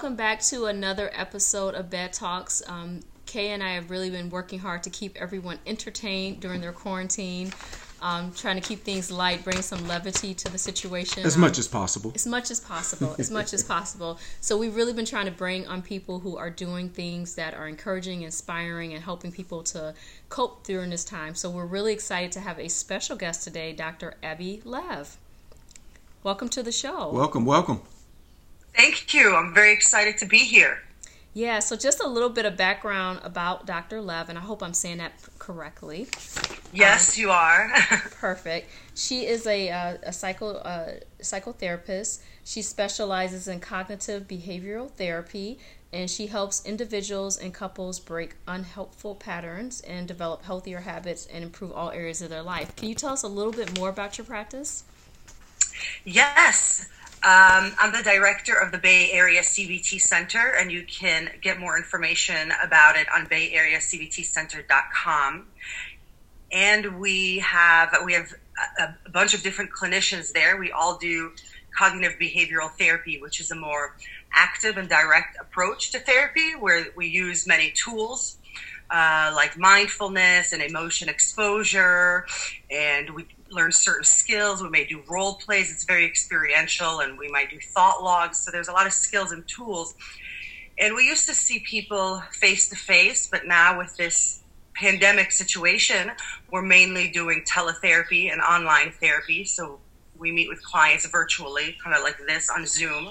welcome back to another episode of Bed Talks. Um, Kay and I have really been working hard to keep everyone entertained during their quarantine. Um, trying to keep things light, bring some levity to the situation. As um, much as possible. As much as possible. as much as possible. So we've really been trying to bring on people who are doing things that are encouraging, inspiring, and helping people to cope during this time. So we're really excited to have a special guest today, Dr. Abby Lev. Welcome to the show. Welcome, welcome. Thank you. I'm very excited to be here. Yeah, so just a little bit of background about Dr. Lev, and I hope I'm saying that correctly. Yes, um, you are. perfect. She is a, uh, a psycho uh, psychotherapist. She specializes in cognitive behavioral therapy, and she helps individuals and couples break unhelpful patterns and develop healthier habits and improve all areas of their life. Can you tell us a little bit more about your practice? Yes. Um, I'm the director of the Bay Area CBT Center, and you can get more information about it on bayareacbtcenter.com. And we have we have a, a bunch of different clinicians there. We all do cognitive behavioral therapy, which is a more active and direct approach to therapy, where we use many tools uh, like mindfulness and emotion exposure, and we learn certain skills. We may do role plays. It's very experiential, and we might do thought logs. So there's a lot of skills and tools. And we used to see people face to face, but now with this pandemic situation, we're mainly doing teletherapy and online therapy. So we meet with clients virtually, kind of like this on Zoom.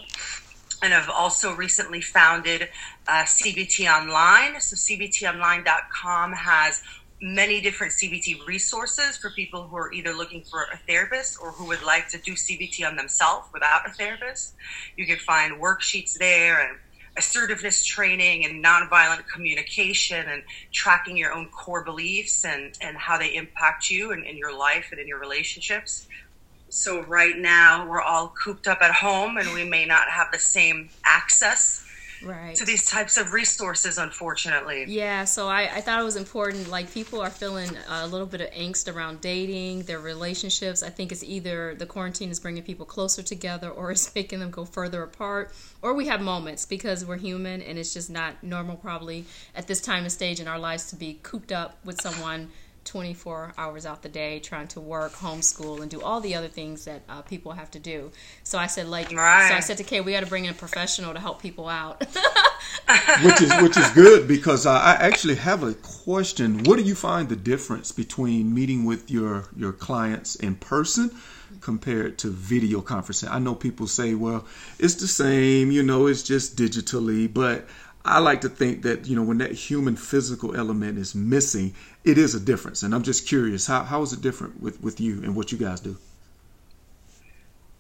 And I've also recently founded uh, CBT Online. So CBTOnline.com has many different CBT resources for people who are either looking for a therapist or who would like to do CBT on themselves without a therapist. You can find worksheets there and assertiveness training and nonviolent communication and tracking your own core beliefs and, and how they impact you and in your life and in your relationships. So right now we're all cooped up at home and we may not have the same access right. to these types of resources, unfortunately. Yeah, so I, I thought it was important. Like, people are feeling a little bit of angst around dating, their relationships. I think it's either the quarantine is bringing people closer together or it's making them go further apart. Or we have moments because we're human and it's just not normal, probably, at this time and stage in our lives to be cooped up with someone 24 hours out the day trying to work, homeschool, and do all the other things that uh, people have to do. So I said, like, right. so I said to Kay, we got to bring in a professional to help people out. which is which is good because I actually have a question. What do you find the difference between meeting with your your clients in person? compared to video conferencing. I know people say, well, it's the same, you know, it's just digitally, but I like to think that you know when that human physical element is missing, it is a difference. And I'm just curious, how how is it different with with you and what you guys do?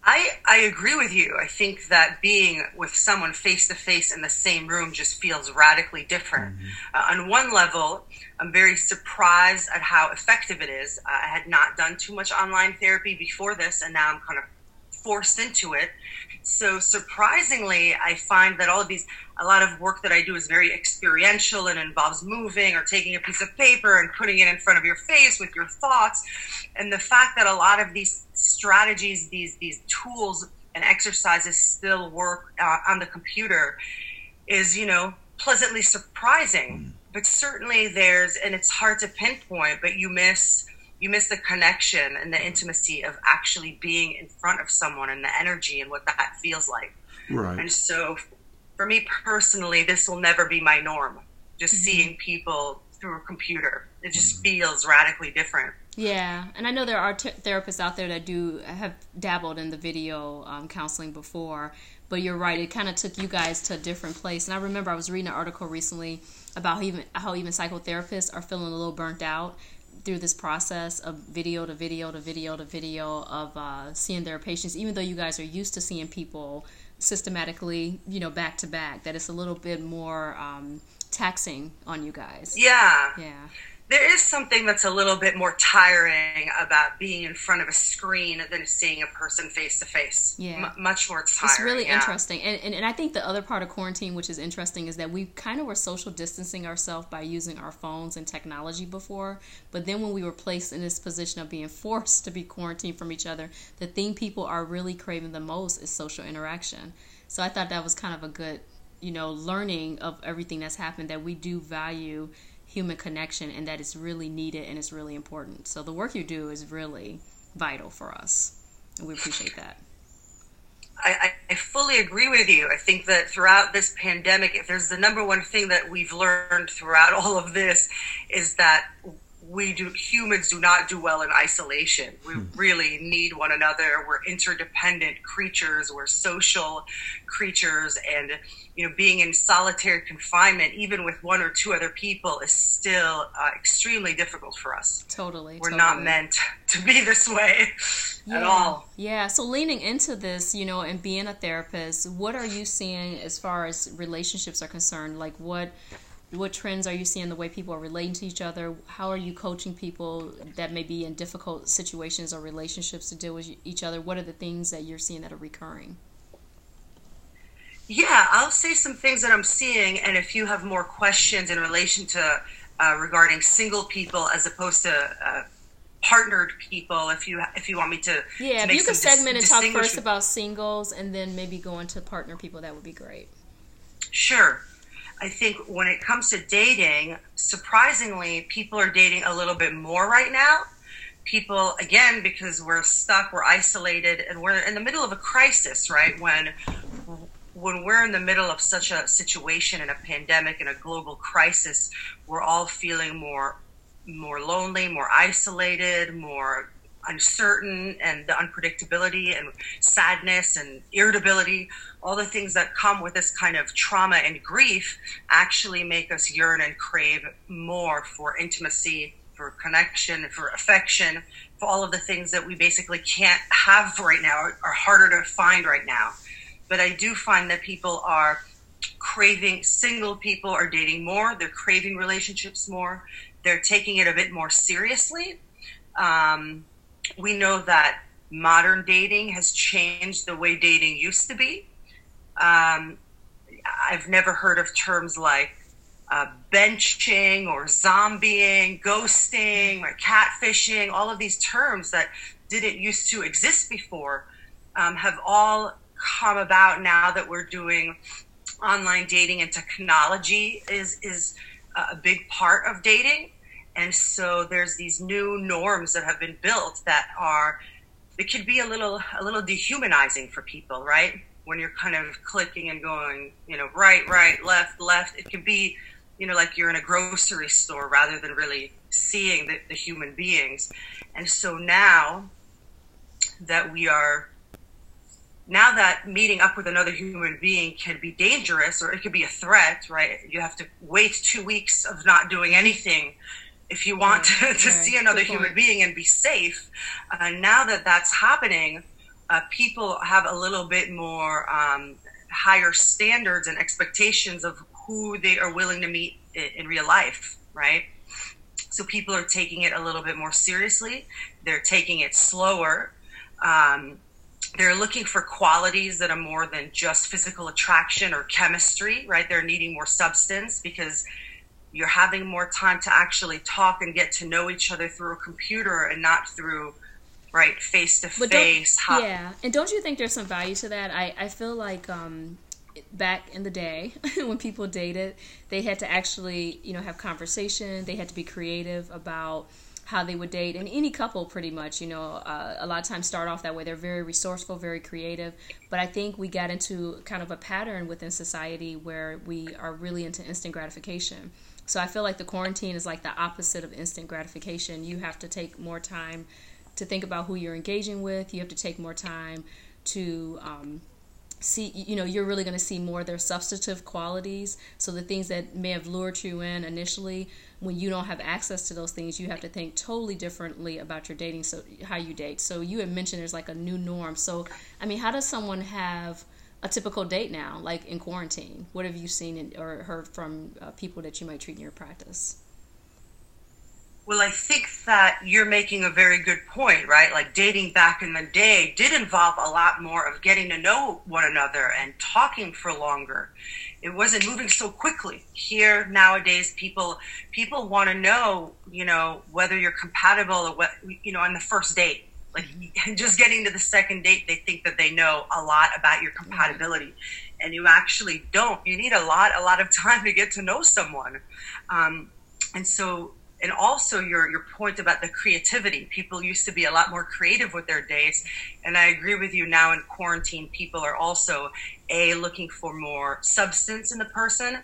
I I agree with you. I think that being with someone face to face in the same room just feels radically different. Mm-hmm. Uh, on one level, I'm very surprised at how effective it is. Uh, I had not done too much online therapy before this, and now I'm kind of forced into it. So surprisingly, I find that all of these, a lot of work that I do is very experiential and involves moving or taking a piece of paper and putting it in front of your face with your thoughts. And the fact that a lot of these strategies, these these tools and exercises still work uh, on the computer is, you know, pleasantly surprising. Mm. But certainly there's, and it's hard to pinpoint, but you miss you miss the connection and the intimacy of actually being in front of someone and the energy and what that feels like. Right. And so for me personally, this will never be my norm. Just mm-hmm. seeing people through a computer. It just mm-hmm. feels radically different. Yeah, and I know there are t- therapists out there that do have dabbled in the video um, counseling before, but you're right. It kind of took you guys to a different place. And I remember I was reading an article recently about how even how even psychotherapists are feeling a little burnt out through this process of video to video to video to video of uh, seeing their patients, even though you guys are used to seeing people systematically, you know, back to back, that it's a little bit more um, taxing on you guys. Yeah. Yeah there is something that's a little bit more tiring about being in front of a screen than seeing a person face to face. Yeah, M- much more tiring. It's really yeah. interesting, and, and and I think the other part of quarantine, which is interesting, is that we kind of were social distancing ourselves by using our phones and technology before, but then when we were placed in this position of being forced to be quarantined from each other, the thing people are really craving the most is social interaction. So I thought that was kind of a good you know, learning of everything that's happened that we do value human connection and that it's really needed and it's really important. So the work you do is really vital for us. And we appreciate that. I, I, fully agree with you. I think that throughout this pandemic, if there's the number one thing that we've learned throughout all of this, is that we do humans do not do well in isolation. We hmm. really need one another. We're interdependent creatures. We're social creatures, and you know, being in solitary confinement, even with one or two other people, is still uh, extremely difficult for us. Totally, we're totally. not meant to be this way yeah. at all. Yeah. So leaning into this, you know, and being a therapist, what are you seeing as far as relationships are concerned? Like what what trends are you seeing the way people are relating to each other? How are you coaching people that may be in difficult situations or relationships to deal with each other? What are the things that you're seeing that are recurring? Yeah i'll say some things that i'm seeing and if you have more questions in relation to uh, regarding single people as opposed to uh, partnered people if you if you want me to yeah to if you could segment dis- and talk first about singles and then maybe go into partner people that would be great. Sure I think when it comes to dating, surprisingly, people are dating a little bit more right now. People, again, because we're stuck, we're isolated, and we're in the middle of a crisis, right? When when we're in the middle of such a situation and a pandemic and a global crisis, we're all feeling more more lonely, more isolated, more uncertain and the unpredictability and sadness and irritability, all the things that come with this kind of trauma and grief actually make us yearn and crave more for intimacy, for connection, for affection, for all of the things that we basically can't have right now, are harder to find right now. But I do find that people are craving, single people are dating more, they're craving relationships more, they're taking it a bit more seriously. Um, we know that modern dating has changed the way dating used to be. Um, I've never heard of terms like uh, benching or zombieing, ghosting, or catfishing. All of these terms that didn't used to exist before um, have all come about now that we're doing online dating and technology is is a big part of dating. And so there's these new norms that have been built that are it could be a little a little dehumanizing for people, right? When you're kind of clicking and going, you know, right, right, left, left. It can be, you know, like you're in a grocery store rather than really seeing the, the human beings. And so now that we are now that meeting up with another human being can be dangerous or it could be a threat, right? You have to wait two weeks of not doing anything if you want to, to see another human being and be safe. Uh, now that that's happening, uh, people have a little bit more um, higher standards and expectations of who they are willing to meet in, real life, right? So people are taking it a little bit more seriously. They're taking it slower. Um, they're looking for qualities that are more than just physical attraction or chemistry, right? They're needing more substance because you're having more time to actually talk and get to know each other through a computer and not through right face to face yeah and don't you think there's some value to that? I, I feel like um, back in the day when people dated they had to actually you know have conversation they had to be creative about how they would date. And any couple pretty much you know uh, a lot of times start off that way. They're very resourceful very creative. But i think we got into kind of a pattern within society where we are really into instant gratification. So I feel like the quarantine is like the opposite of instant gratification. You have to take more time to think about who you're engaging with. You have to take more time to um, see, you know, you're really going to see more of their substantive qualities. So the things that may have lured you in initially, when you don't have access to those things, you have to think totally differently about your dating, so how you date. So you had mentioned there's like a new norm. So, I mean, how does someone have a typical date now, like in quarantine? What have you seen in, or heard from uh, people that you might treat in your practice? Well, I think that you're making a very good point, right? Like dating back in the day did involve a lot more of getting to know one another and talking for longer. It wasn't moving so quickly. Here nowadays, people people want to know, you know, whether you're compatible or what, you know, on the first date like just getting to the second date, they think that they know a lot about your compatibility. and you actually don't. You need a lot, a lot of time to get to know someone. Um, and so and also your your point about the creativity people used to be a lot more creative with their dates and i agree with you now in quarantine people are also a looking for more substance in the person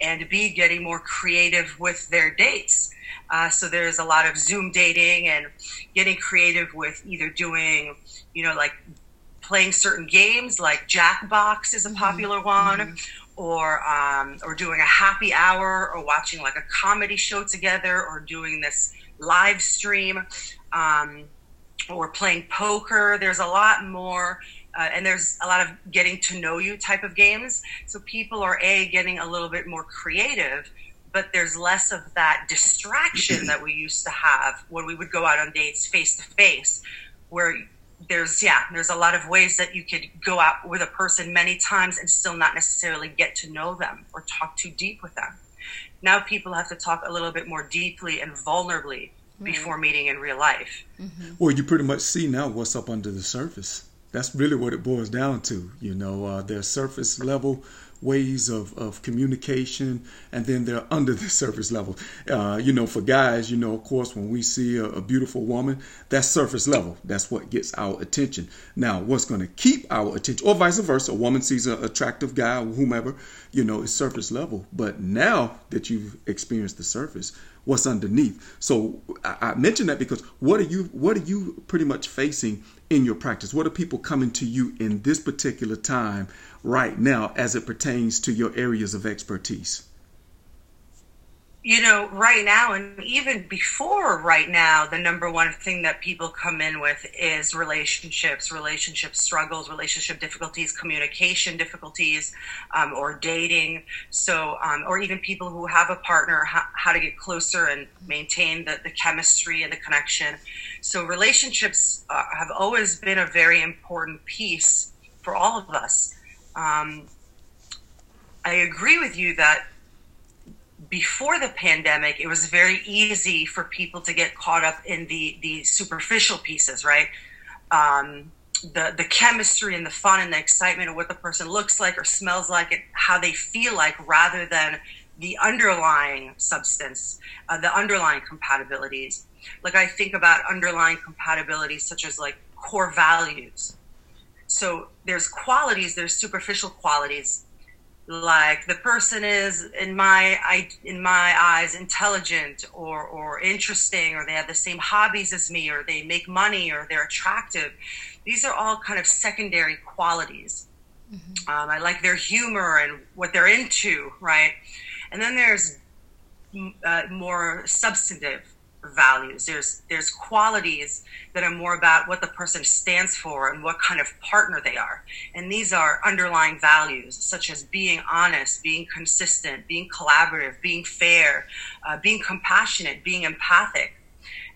and b getting more creative with their dates uh, so there's a lot of zoom dating and getting creative with either doing you know like playing certain games like jackbox is a mm-hmm. popular mm-hmm. one or um, or doing a happy hour or watching like a comedy show together or doing this live stream um, or playing poker. There's a lot more uh, and there's a lot of getting to know you type of games. So people are a getting a little bit more creative but there's less of that distraction that we used to have when we would go out on dates face to face where there's yeah there's a lot of ways that you could go out with a person many times and still not necessarily get to know them or talk too deep with them now people have to talk a little bit more deeply and vulnerably right. before meeting in real life mm-hmm. well you pretty much see now what's up under the surface that's really what it boils down to you know uh, their surface level ways of, of communication and then they're under the surface level. Uh, you know for guys you know of course when we see a, a, beautiful woman that's surface level. That's what gets our attention. Now what's going to keep our attention or vice versa a woman sees an attractive guy or whomever you know it's surface level. But now that you've experienced the surface what's underneath? So I, I mentioned that because what are you what are you pretty much facing in your practice? What are people coming to you in this particular time right now as it pertains to your areas of expertise? You know, right now, and even before right now, the number one thing that people come in with is relationships, relationship struggles, relationship difficulties, communication difficulties, um, or dating. So, um, or even people who have a partner, how, how to get closer and maintain the, the chemistry and the connection. So, relationships uh, have always been a very important piece for all of us um, I agree with you that before the pandemic, it was very easy for people to get caught up in the the superficial pieces, right? Um, the the chemistry and the fun and the excitement of what the person looks like or smells like and how they feel like, rather than the underlying substance, uh, the underlying compatibilities. Like I think about underlying compatibilities such as like core values, so there's qualities there's superficial qualities. Like the person is in my I, in my eyes intelligent or or interesting or they have the same hobbies as me or they make money or they're attractive. These are all kind of secondary qualities. Mm-hmm. um, i like their humor and what they're into right? And then there's uh, more substantive values. There's there's qualities that are more about what the person stands for and what kind of partner they are. And these are underlying values such as being honest, being consistent, being collaborative, being fair, uh, being compassionate, being empathic.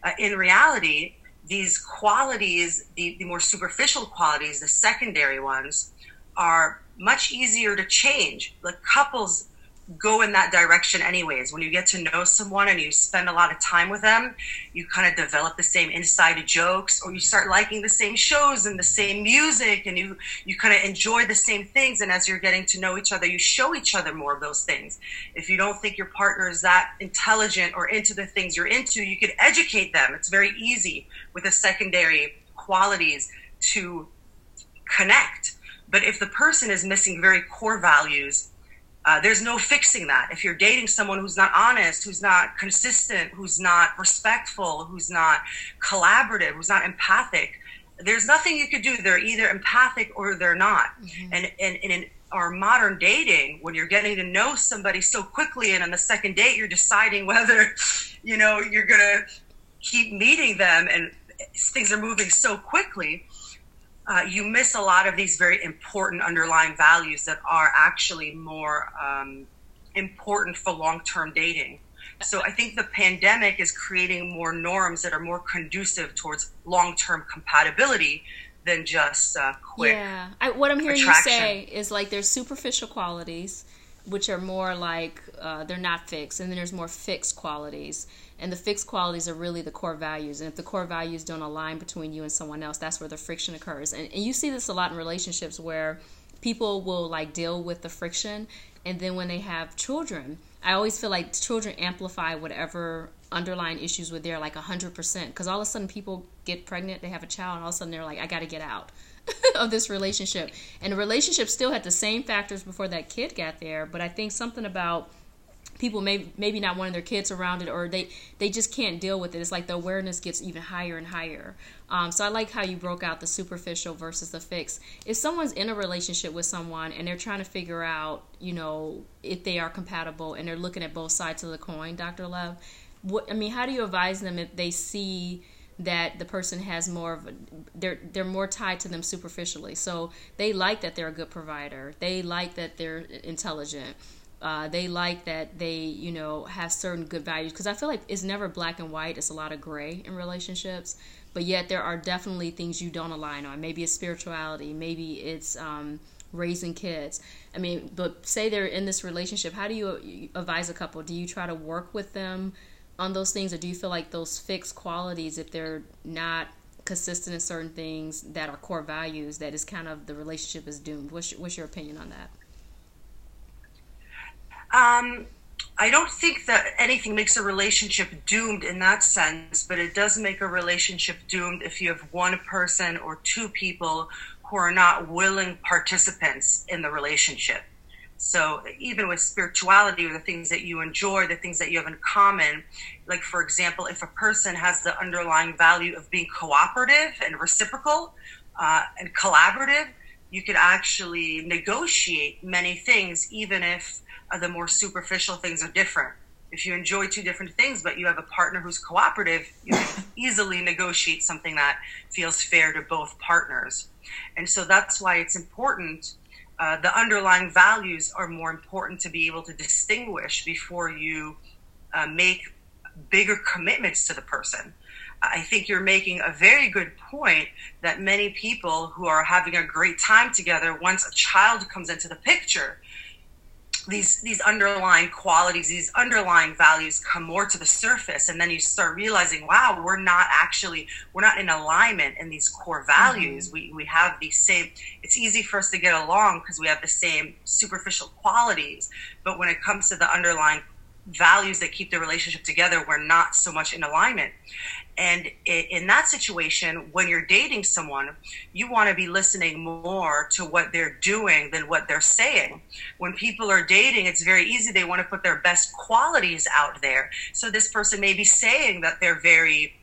Uh, in reality, these qualities, the, the more superficial qualities, the secondary ones, are much easier to change. Like couples go in that direction anyways. When you get to know someone and you spend a lot of time with them you kind of develop the same inside jokes or you start liking the same shows and the same music and you you kind of enjoy the same things. And as you're getting to know each other you show each other more of those things. If you don't think your partner is that intelligent or into the things you're into you could educate them. It's very easy with the secondary qualities to connect. But if the person is missing very core values uh, there's no fixing that. If you're dating someone who's not honest, who's not consistent, who's not respectful, who's not collaborative, who's not empathic, there's nothing you could do. They're either empathic or they're not. Mm-hmm. And, and, and in our modern dating, when you're getting to know somebody so quickly, and on the second date, you're deciding whether, you know, you're going to keep meeting them and things are moving so quickly uh, you miss a lot of these very important underlying values that are actually more um, important for long term dating. So I think the pandemic is creating more norms that are more conducive towards long term compatibility than just uh, quick. Yeah, I, what I'm hearing attraction. you say is like there's superficial qualities, which are more like uh, they're not fixed, and then there's more fixed qualities and the fixed qualities are really the core values. And if the core values don't align between you and someone else that's where the friction occurs. And, and you see this a lot in relationships where people will like deal with the friction, and then when they have children, I always feel like children amplify whatever underlying issues with there like 100% because all of a sudden people get pregnant they have a child and all of a sudden they're like i got to get out of this relationship. And the relationship still had the same factors before that kid got there but i think something about people may maybe not wanting their kids around it or they they just can't deal with it. It's like the awareness gets even higher and higher. Um, so i like how you broke out the superficial versus the fix if someone's in a relationship with someone and they're trying to figure out you know if they are compatible and they're looking at both sides of the coin dr love what i mean how do you advise them if they see that the person has more of a, they're they're more tied to them superficially? So they like that they're a good provider. They like that they're intelligent uh, they like that they you know have certain good values. Because i feel like it's never black and white. It's a lot of gray in relationships. But yet there are definitely things you don't align on. Maybe it's spirituality. Maybe it's um, raising kids. I mean but say they're in this relationship how do you advise a couple? Do you try to work with them on those things? Or do you feel like those fixed qualities if they're not consistent in certain things that are core values that is kind of the relationship is doomed? What's your, what's your opinion on that um, I don't think that anything makes a relationship doomed in that sense, but it does make a relationship doomed if you have one person or two people who are not willing participants in the relationship. So even with spirituality or the things that you enjoy, the things that you have in common, like for example, if a person has the underlying value of being cooperative and reciprocal uh, and collaborative, you could actually negotiate many things, even if the more superficial things are different. If you enjoy two different things, but you have a partner who's cooperative, you can easily negotiate something that feels fair to both partners. And so that's why it's important. Uh, the underlying values are more important to be able to distinguish before you uh, make bigger commitments to the person. I think you're making a very good point that many people who are having a great time together, once a child comes into the picture, these these underlying qualities these underlying values come more to the surface and then you start realizing wow we're not actually we're not in alignment in these core values mm-hmm. we we have these same it's easy for us to get along because we have the same superficial qualities but when it comes to the underlying values that keep the relationship together we're not so much in alignment and in that situation, when you're dating someone, you want to be listening more to what they're doing than what they're saying. When people are dating, it's very easy. They want to put their best qualities out there. So this person may be saying that they're very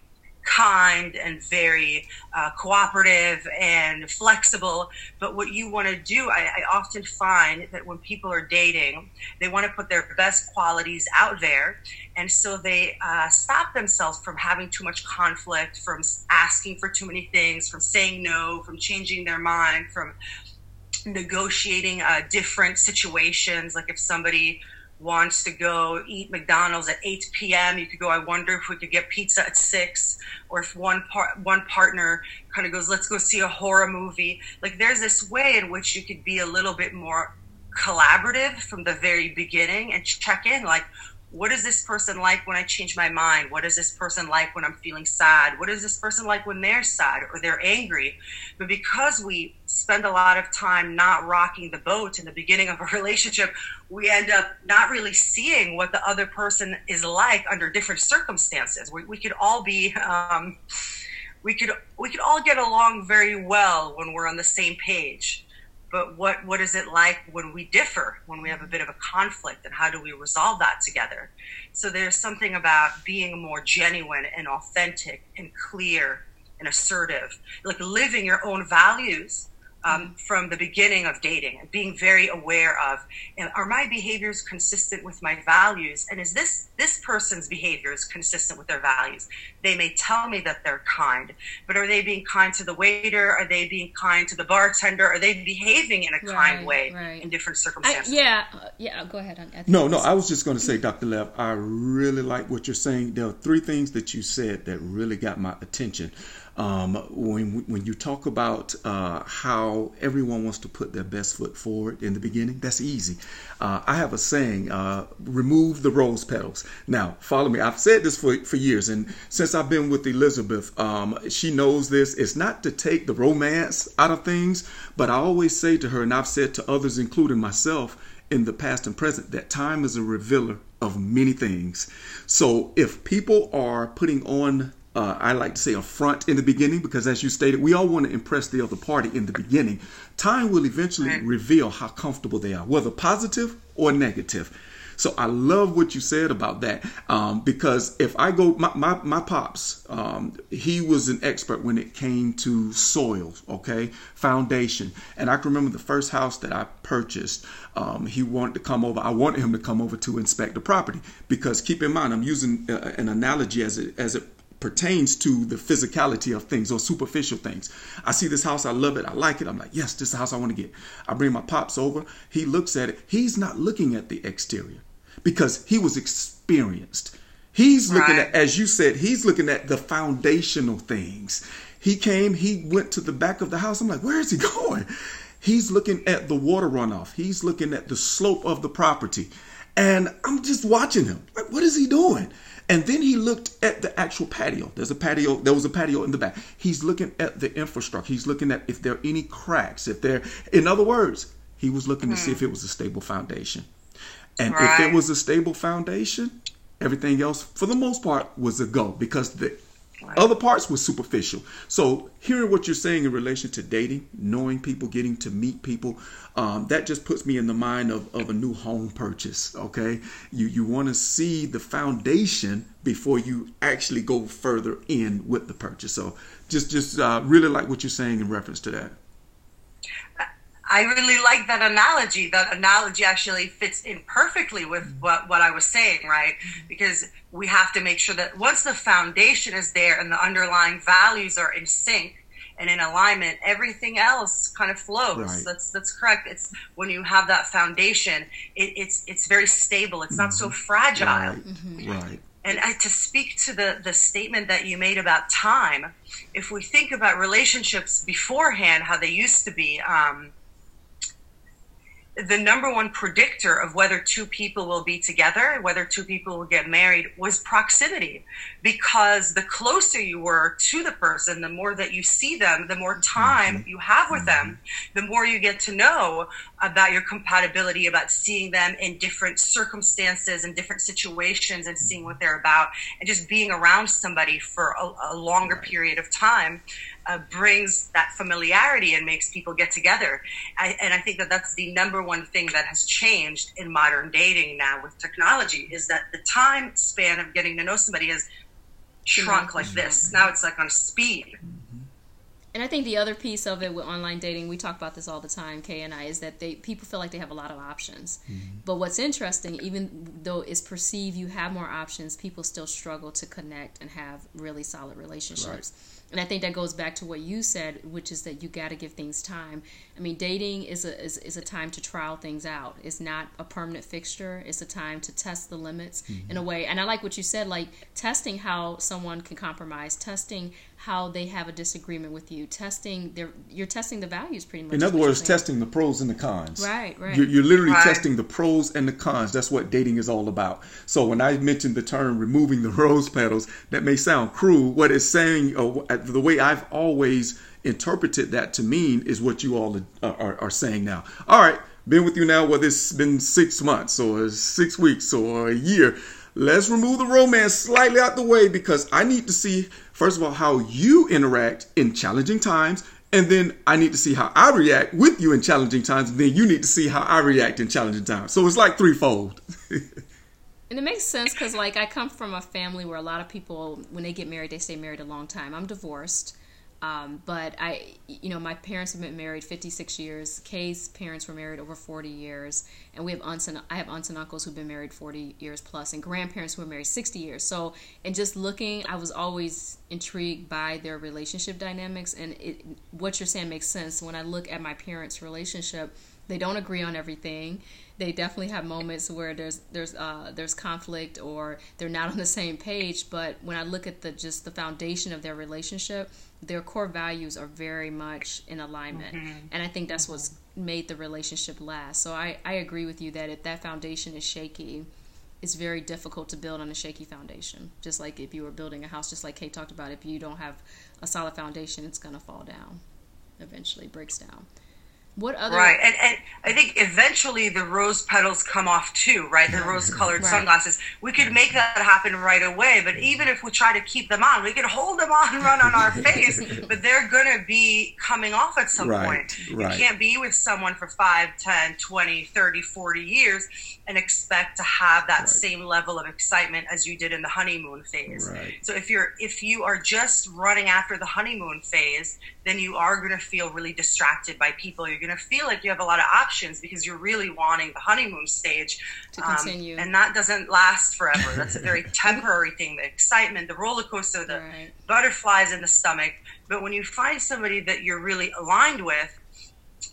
kind and very uh, cooperative and flexible. But what you want to do, I, I, often find that when people are dating, they want to put their best qualities out there. And so they uh, stop themselves from having too much conflict, from asking for too many things, from saying no, from changing their mind, from negotiating uh, different situations. Like if somebody wants to go eat McDonald's at 8 p.m. You could go, I wonder if we could get pizza at 6 or if one part one partner kind of goes, let's go see a horror movie. Like there's this way in which you could be a little bit more collaborative from the very beginning and check in like what is this person like when I change my mind? What is this person like when I'm feeling sad? What is this person like when they're sad or they're angry? But because we spend a lot of time not rocking the boat in the beginning of a relationship, we end up not really seeing what the other person is like under different circumstances. We, we could all be, um, we could we could all get along very well when we're on the same page but what what is it like when we differ when we have a bit of a conflict and how do we resolve that together? So there's something about being more genuine and authentic and clear and assertive like living your own values um, from the beginning of dating and being very aware of are my behaviors consistent with my values? And is this this person's behaviors consistent with their values? They may tell me that they're kind but are they being kind to the waiter? Are they being kind to the bartender? Are they behaving in a right, kind way right. in different circumstances? I, yeah uh, yeah go ahead no no i was just going to say dr lev i really like what you're saying. There are three things that you said that really got my attention Um, when when you talk about uh, how everyone wants to put their best foot forward in the beginning, that's easy. Uh, I have a saying: uh, remove the rose petals. Now, follow me. I've said this for for years, and since I've been with Elizabeth, um, she knows this. It's not to take the romance out of things, but I always say to her, and I've said to others, including myself, in the past and present, that time is a revealer of many things. So if people are putting on uh, I like to say a front in the beginning because, as you stated, we all want to impress the other party in the beginning. Time will eventually right. reveal how comfortable they are, whether positive or negative. So I love what you said about that um, because if I go, my, my, my pops, um, he was an expert when it came to soil, okay, foundation. And I can remember the first house that I purchased, um, he wanted to come over. I wanted him to come over to inspect the property because keep in mind, I'm using uh, an analogy as it, as it pertains to the physicality of things or superficial things. I see this house, I love it, I like it. I'm like, yes, this is the house I want to get. I bring my pops over. He looks at it. He's not looking at the exterior because he was experienced. He's looking right. at, as you said, he's looking at the foundational things. He came, he went to the back of the house. I'm like, where is he going? He's looking at the water runoff. He's looking at the slope of the property. And I'm just watching him. Like, what is he doing? And then he looked at the actual patio. There's a patio, there was a patio in the back. He's looking at the infrastructure. He's looking at if there are any cracks, if there in other words, he was looking mm. to see if it was a stable foundation. And right. if it was a stable foundation, everything else, for the most part, was a go because the right. other parts were superficial. So, hearing what you're saying in relation to dating, knowing people, getting to meet people, um, that just puts me in the mind of, of a new home purchase. Okay, you you want to see the foundation before you actually go further in with the purchase. So, just just uh, really like what you're saying in reference to that. I really like that analogy. That analogy actually fits in perfectly with what, what I was saying, right? Because we have to make sure that once the foundation is there and the underlying values are in sync and in alignment, everything else kind of flows. Right. That's that's correct. It's when you have that foundation, it, it's it's very stable. It's mm-hmm. not so mm-hmm. fragile. Right. Mm-hmm. right. And I, to speak to the, the statement that you made about time, if we think about relationships beforehand, how they used to be, um, the number one predictor of whether two people will be together, whether two people will get married, was proximity. Because the closer you were to the person, the more that you see them, the more time mm-hmm. you have with them, mm-hmm. the more you get to know about your compatibility, about seeing them in different circumstances and different situations and seeing what they're about, and just being around somebody for a, a longer period of time uh, brings that familiarity and makes people get together. I, and I think that that's the number one thing that has changed in modern dating now with technology is that the time span of getting to know somebody has shrunk like this. Now it's like on speed. And I think the other piece of it with online dating, we talk about this all the time, Kay and I, is that they people feel like they have a lot of options. Mm-hmm. But what's interesting, even though it's perceived you have more options, people still struggle to connect and have really solid relationships. Right and I think that goes back to what you said, which is that you got to give things time. I mean, dating is a is, is, a time to trial things out. It's not a permanent fixture. It's a time to test the limits mm-hmm. in a way. And I like what you said, like testing how someone can compromise, testing how they have a disagreement with you, testing their you're testing the values pretty much. In other words, testing the pros and the cons. Right, right. You're, you're literally right. testing the pros and the cons. That's what dating is all about. So when I mentioned the term removing the rose petals, that may sound cruel. What it's saying, uh, the way I've always interpreted that to mean is what you all are, are, are saying now. All right, been with you now, whether it's been six months or six weeks or a year. Let's remove the romance slightly out the way because I need to see, first of all, how you interact in challenging times. And then I need to see how I react with you in challenging times. And then you need to see how I react in challenging times. So it's like threefold. And it makes sense because, like, I come from a family where a lot of people, when they get married, they stay married a long time. I'm divorced. Um, but I, you know, my parents have been married 56 years. Kay's parents were married over 40 years, and we have aunts and I have aunts and uncles who've been married 40 years plus, and grandparents who were married 60 years. So, and just looking, I was always intrigued by their relationship dynamics, and it, what you're saying makes sense. When I look at my parents' relationship, They don't agree on everything. They definitely have moments where there's there's uh, there's conflict or they're not on the same page. But when I look at the just the foundation of their relationship, their core values are very much in alignment, mm-hmm. and I think that's what's made the relationship last. So I I agree with you that if that foundation is shaky, it's very difficult to build on a shaky foundation. Just like if you were building a house, just like Kay talked about, if you don't have a solid foundation, it's going to fall down. Eventually, breaks down. What other right? And, and I think eventually the rose petals come off too, right? The rose-colored right. sunglasses. We could make that happen right away, but even if we try to keep them on, we can hold them on and run on our face, but they're going to be coming off at some right. point. Right. You can't be with someone for 5, 10, 20, 30, 40 years and expect to have that same level of excitement as you did in the honeymoon phase. So if you're if you are just running after the honeymoon phase, then you are going to feel really distracted by people. You're going to feel like you have a lot of options because you're really wanting the honeymoon stage to continue. Um, and that doesn't last forever. That's a very temporary thing. The excitement, the roller coaster, the right. butterflies in the stomach. But when you find somebody that you're really aligned with,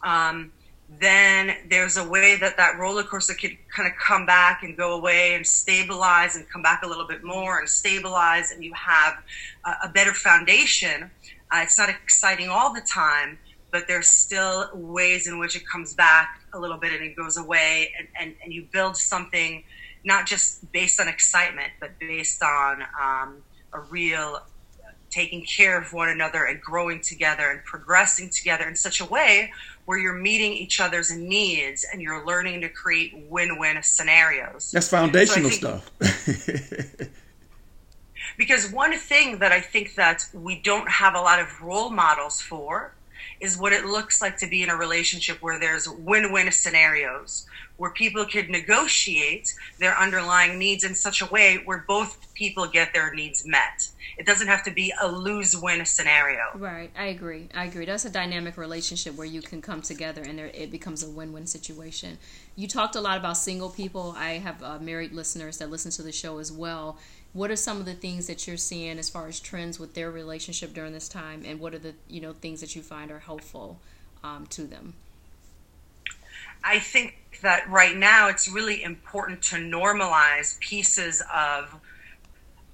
um, then there's a way that that roller coaster could kind of come back and go away and stabilize and come back a little bit more and stabilize, and you have a, a better foundation uh, it's not exciting all the time, but there's still ways in which it comes back a little bit and it goes away, and, and, and you build something not just based on excitement, but based on um, a real taking care of one another and growing together and progressing together in such a way where you're meeting each other's needs and you're learning to create win-win scenarios. That's foundational so stuff. Because one thing that I think that we don't have a lot of role models for is what it looks like to be in a relationship where there's win-win scenarios where people could negotiate their underlying needs in such a way where both people get their needs met. It doesn't have to be a lose-win scenario. Right, I agree. I agree. That's a dynamic relationship where you can come together and there, it becomes a win-win situation. You talked a lot about single people. I have uh, married listeners that listen to the show as well what are some of the things that you're seeing as far as trends with their relationship during this time? And what are the you know things that you find are helpful um, to them? I think that right now it's really important to normalize pieces of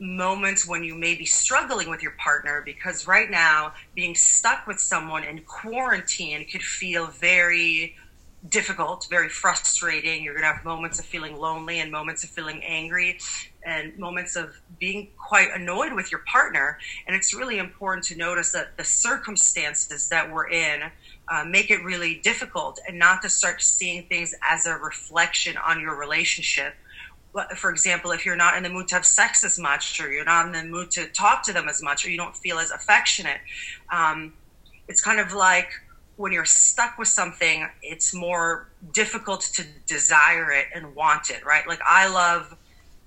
moments when you may be struggling with your partner because right now being stuck with someone in quarantine could feel very difficult, very frustrating. You're going to have moments of feeling lonely and moments of feeling angry and moments of being quite annoyed with your partner. And it's really important to notice that the circumstances that we're in uh, make it really difficult and not to start seeing things as a reflection on your relationship. For example, if you're not in the mood to have sex as much, or you're not in the mood to talk to them as much, or you don't feel as affectionate, um, it's kind of like when you're stuck with something, it's more difficult to desire it and want it, right? Like I love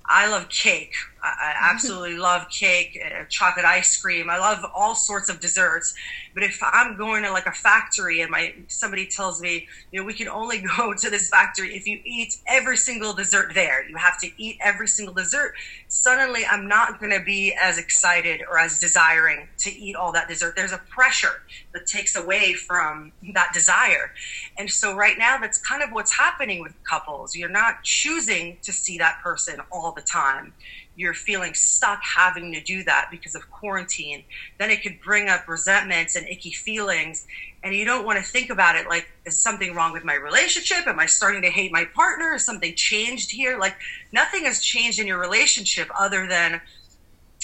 I love cake. I absolutely love cake, uh, chocolate ice cream. I love all sorts of desserts. But if I'm going to like a factory and my somebody tells me, you know, we can only go to this factory if you eat every single dessert there. You have to eat every single dessert. Suddenly, I'm not going to be as excited or as desiring to eat all that dessert. There's a pressure that takes away from that desire. And so right now, that's kind of what's happening with couples. You're not choosing to see that person all the time you're feeling stuck having to do that because of quarantine, then it could bring up resentments and icky feelings. And you don't want to think about it like, is something wrong with my relationship? Am I starting to hate my partner? Is something changed here? Like, nothing has changed in your relationship other than,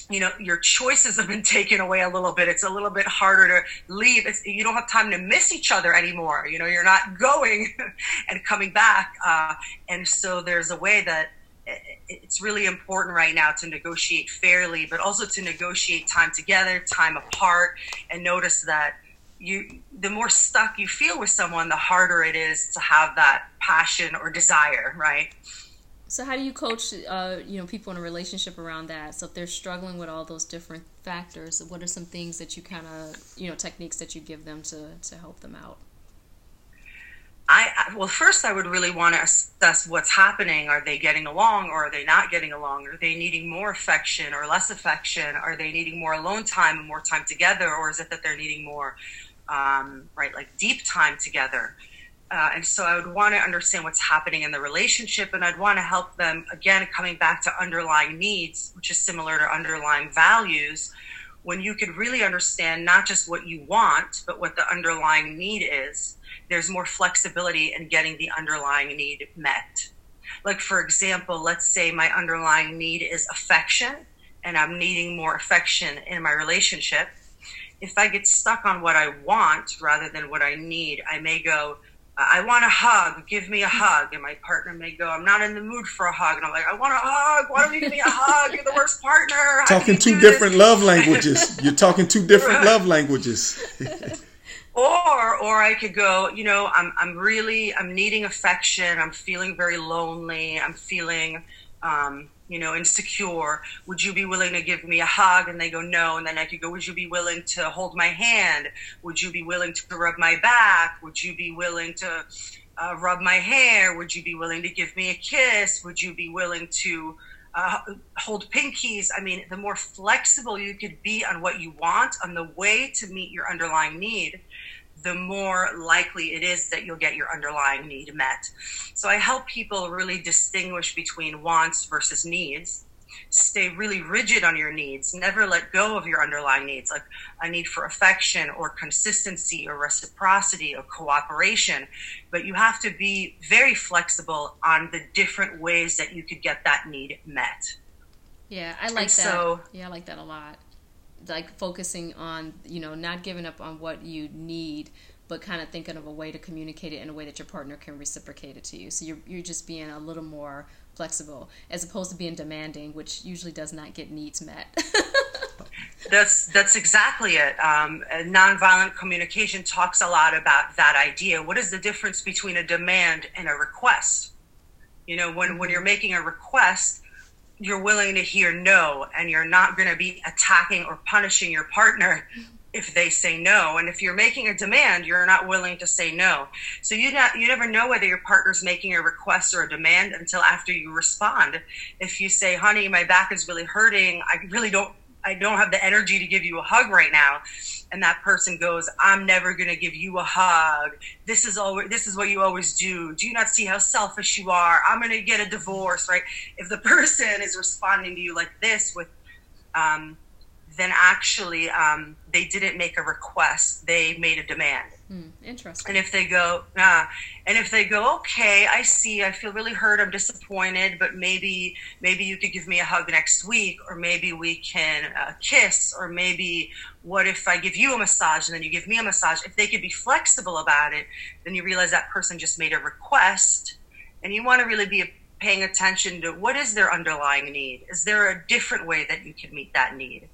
you know, your choices have been taken away a little bit. It's a little bit harder to leave. It's, you don't have time to miss each other anymore. You know, you're not going and coming back. Uh, and so there's a way that it's really important right now to negotiate fairly, but also to negotiate time together, time apart, and notice that you the more stuck you feel with someone, the harder it is to have that passion or desire, right? So how do you coach uh, you know people in a relationship around that? So if they're struggling with all those different factors, what are some things that you kind of you know techniques that you give them to to help them out? I well, first I would really want to assess what's happening. Are they getting along, or are they not getting along? Are they needing more affection or less affection? Are they needing more alone time and more time together, or is it that they're needing more, um, right, like deep time together? Uh, and so I would want to understand what's happening in the relationship, and I'd want to help them again, coming back to underlying needs, which is similar to underlying values. When you could really understand not just what you want, but what the underlying need is, there's more flexibility in getting the underlying need met. Like, for example, let's say my underlying need is affection, and I'm needing more affection in my relationship. If I get stuck on what I want rather than what I need, I may go, I want a hug. Give me a hug. And my partner may go, I'm not in the mood for a hug. And I'm like, I want a hug. Why don't you give me a hug? You're the worst partner. talking two different love languages. You're talking two different love languages. or, or I could go, you know, I'm, I'm really, I'm needing affection. I'm feeling very lonely. I'm feeling, um, you know, insecure. Would you be willing to give me a hug? And they go, no. And then I could go, would you be willing to hold my hand? Would you be willing to rub my back? Would you be willing to uh, rub my hair? Would you be willing to give me a kiss? Would you be willing to uh, hold pinkies? I mean, the more flexible you could be on what you want, on the way to meet your underlying need, the more likely it is that you'll get your underlying need met. So I help people really distinguish between wants versus needs. Stay really rigid on your needs. Never let go of your underlying needs, like a need for affection or consistency or reciprocity or cooperation. But you have to be very flexible on the different ways that you could get that need met. Yeah, I like and that. So, yeah, I like that a lot like focusing on you know not giving up on what you need but kind of thinking of a way to communicate it in a way that your partner can reciprocate it to you. So you're, you're just being a little more flexible as opposed to being demanding which usually does not get needs met. That's that's exactly it. Um, nonviolent communication talks a lot about that idea. What is the difference between a demand and a request? You know when, when mm-hmm. you're making a request you're willing to hear no and you're not going to be attacking or punishing your partner if they say no. And if you're making a demand you're not willing to say no. So you not you never know whether your partner's making a request or a demand until after you respond. If you say honey my back is really hurting. I really don't i don't have the energy to give you a hug right now and that person goes, "I'm never to give you a hug. This is always this is what you always do. Do you not see how selfish you are? I'm to get a divorce." Right? If the person is responding to you like this with um, then actually um, they didn't make a request; they made a demand. Mm, interesting. And if they go, uh, and if they go, okay, I see, I feel really hurt, I'm disappointed, but maybe, maybe you could give me a hug next week, or maybe we can uh, kiss, or maybe what if I give you a massage and then you give me a massage? If they could be flexible about it, then you realize that person just made a request, and you want to really be paying attention to what is their underlying need. Is there a different way that you can meet that need?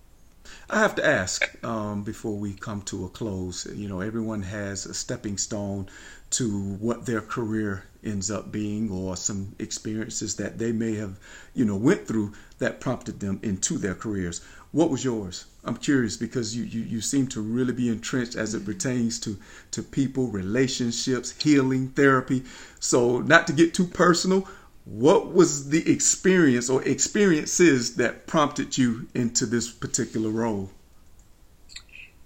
I have to ask um, before we come to a close. You know, everyone has a stepping stone to what their career ends up being, or some experiences that they may have, you know, went through that prompted them into their careers. What was yours? I'm curious because you, you, you seem to really be entrenched as it pertains to, to people, relationships, healing, therapy. So, not to get too personal, what was the experience or experiences that prompted you into this particular role?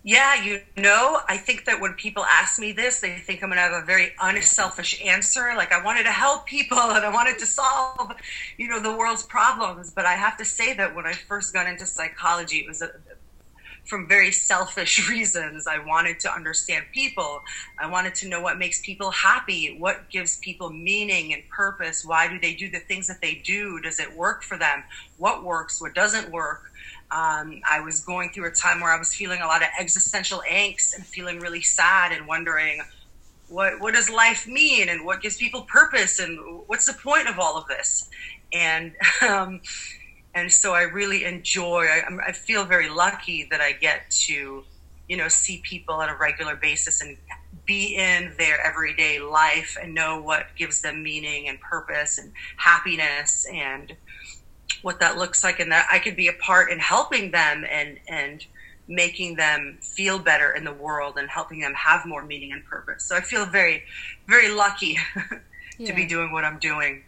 Yeah, you know, I think that when people ask me this, they think I'm going to have a very unselfish answer. Like I wanted to help people and I wanted to solve, you know, the world's problems. But I have to say that when I first got into psychology, it was a, from very selfish reasons. I wanted to understand people. I wanted to know what makes people happy, what gives people meaning and purpose. Why do they do the things that they do? Does it work for them? What works? What doesn't work? Um, I was going through a time where I was feeling a lot of existential angst and feeling really sad and wondering what what does life mean and what gives people purpose and what's the point of all of this and um, and so I really enjoy. I, I, feel very lucky that I get to, you know, see people on a regular basis and be in their everyday life and know what gives them meaning and purpose and happiness and what that looks like, and that I could be a part in helping them and and making them feel better in the world and helping them have more meaning and purpose. So I feel very, very lucky to yeah. be doing what I'm doing.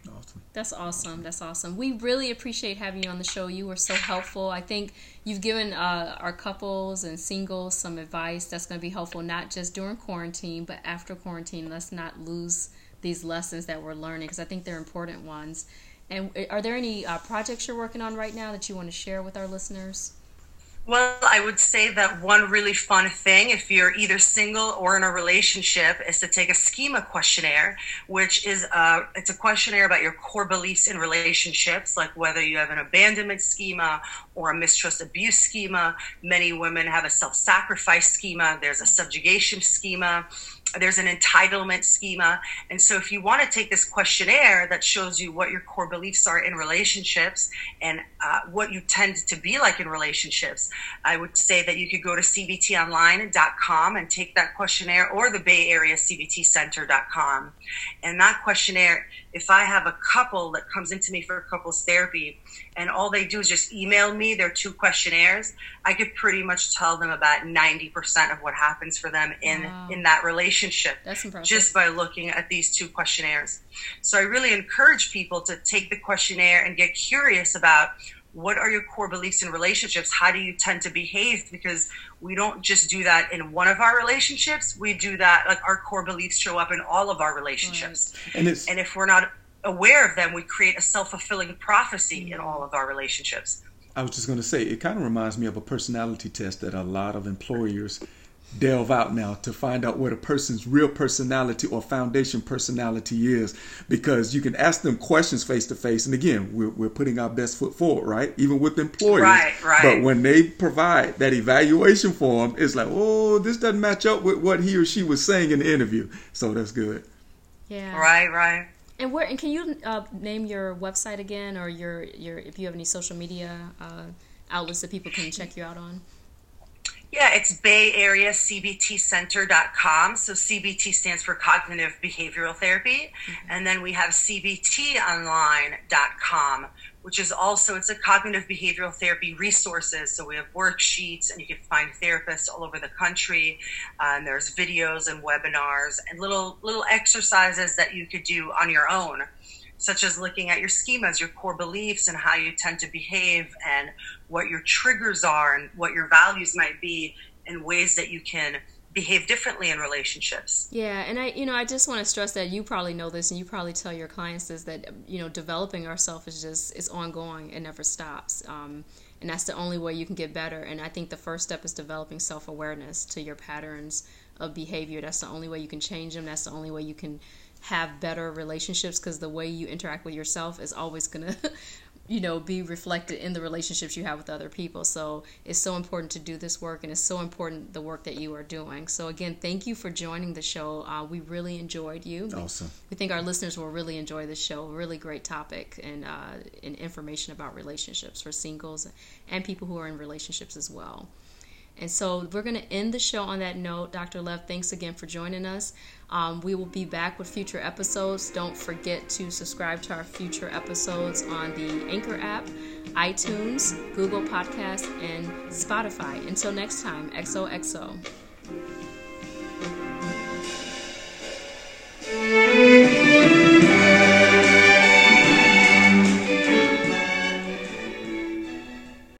That's awesome. That's awesome. We really appreciate having you on the show. You were so helpful. I think you've given uh, our couples and singles some advice that's going to be helpful not just during quarantine, but after quarantine. Let's not lose these lessons that we're learning because I think they're important ones. And uh, are there any uh, projects you're working on right now that you want to share with our listeners? Well, I would say that one really fun thing, if you're either single or in a relationship, is to take a schema questionnaire, which is a, it's a questionnaire about your core beliefs in relationships, like whether you have an abandonment schema or a mistrust abuse schema. Many women have a self-sacrifice schema. There's a subjugation schema there's an entitlement schema. And so, if you want to take this questionnaire that shows you what your core beliefs are in relationships and uh, what you tend to be like in relationships, I would say that you could go to cbtonline.com and take that questionnaire or the Bay Area CBT Center.com. And that questionnaire, if I have a couple that comes into me for couples therapy, and all they do is just email me their two questionnaires, I could pretty much tell them about 90% of what happens for them in, wow. in that relationship. Just by looking at these two questionnaires. So I really encourage people to take the questionnaire and get curious about what are your core beliefs in relationships? How do you tend to behave? Because we don't just do that in one of our relationships. We do that, like our core beliefs show up in all of our relationships. Right. And, and if we're not aware of them, we create a self fulfilling prophecy in all of our relationships. I was just going to say, it kind of reminds me of a personality test that a lot of employers delve out now to find out what a person's real personality or foundation personality is. Because you can ask them questions face to face and again we're, we're putting our best foot forward right? Even with employers. Right, right. but when they provide that evaluation form it's like oh this doesn't match up with what he or she was saying in the interview. So that's good. Yeah. Right right. And where and can you uh, name your website again, or your your if you have any social media uh, outlets that people can check you out on? Yeah, it's Bay Area CBT Center.com. So CBT stands for Cognitive Behavioral Therapy. Mm-hmm. And then we have CBTOnline.com, which is also it's a cognitive behavioral therapy resources. So we have worksheets, and you can find therapists all over the country. Uh, and there's videos and webinars and little little exercises that you could do on your own, such as looking at your schemas, your core beliefs, and how you tend to behave, and what your triggers are, and what your values might be, and ways that you can behave differently in relationships. Yeah, and I you know, I just want to stress that you probably know this and you probably tell your clients this that you know, developing ourselves is just it's ongoing. It never stops. Um, and that's the only way you can get better and I think the first step is developing self-awareness to your patterns of behavior. That's the only way you can change them. That's the only way you can have better relationships because the way you interact with yourself is always going to you know be reflected in the relationships you have with other people. So it's so important to do this work and it's so important the work that you are doing. So again thank you for joining the show. Uh, we really enjoyed you. Awesome. we think our listeners will really enjoy the show. Really great topic and, uh, and information about relationships for singles and people who are in relationships as well and so we're going to end the show on that note. Dr. Lev, thanks again for joining us. Um, we will be back with future episodes. Don't forget to subscribe to our future episodes on the Anchor app, iTunes, Google Podcast, and Spotify. Until next time, XOXO.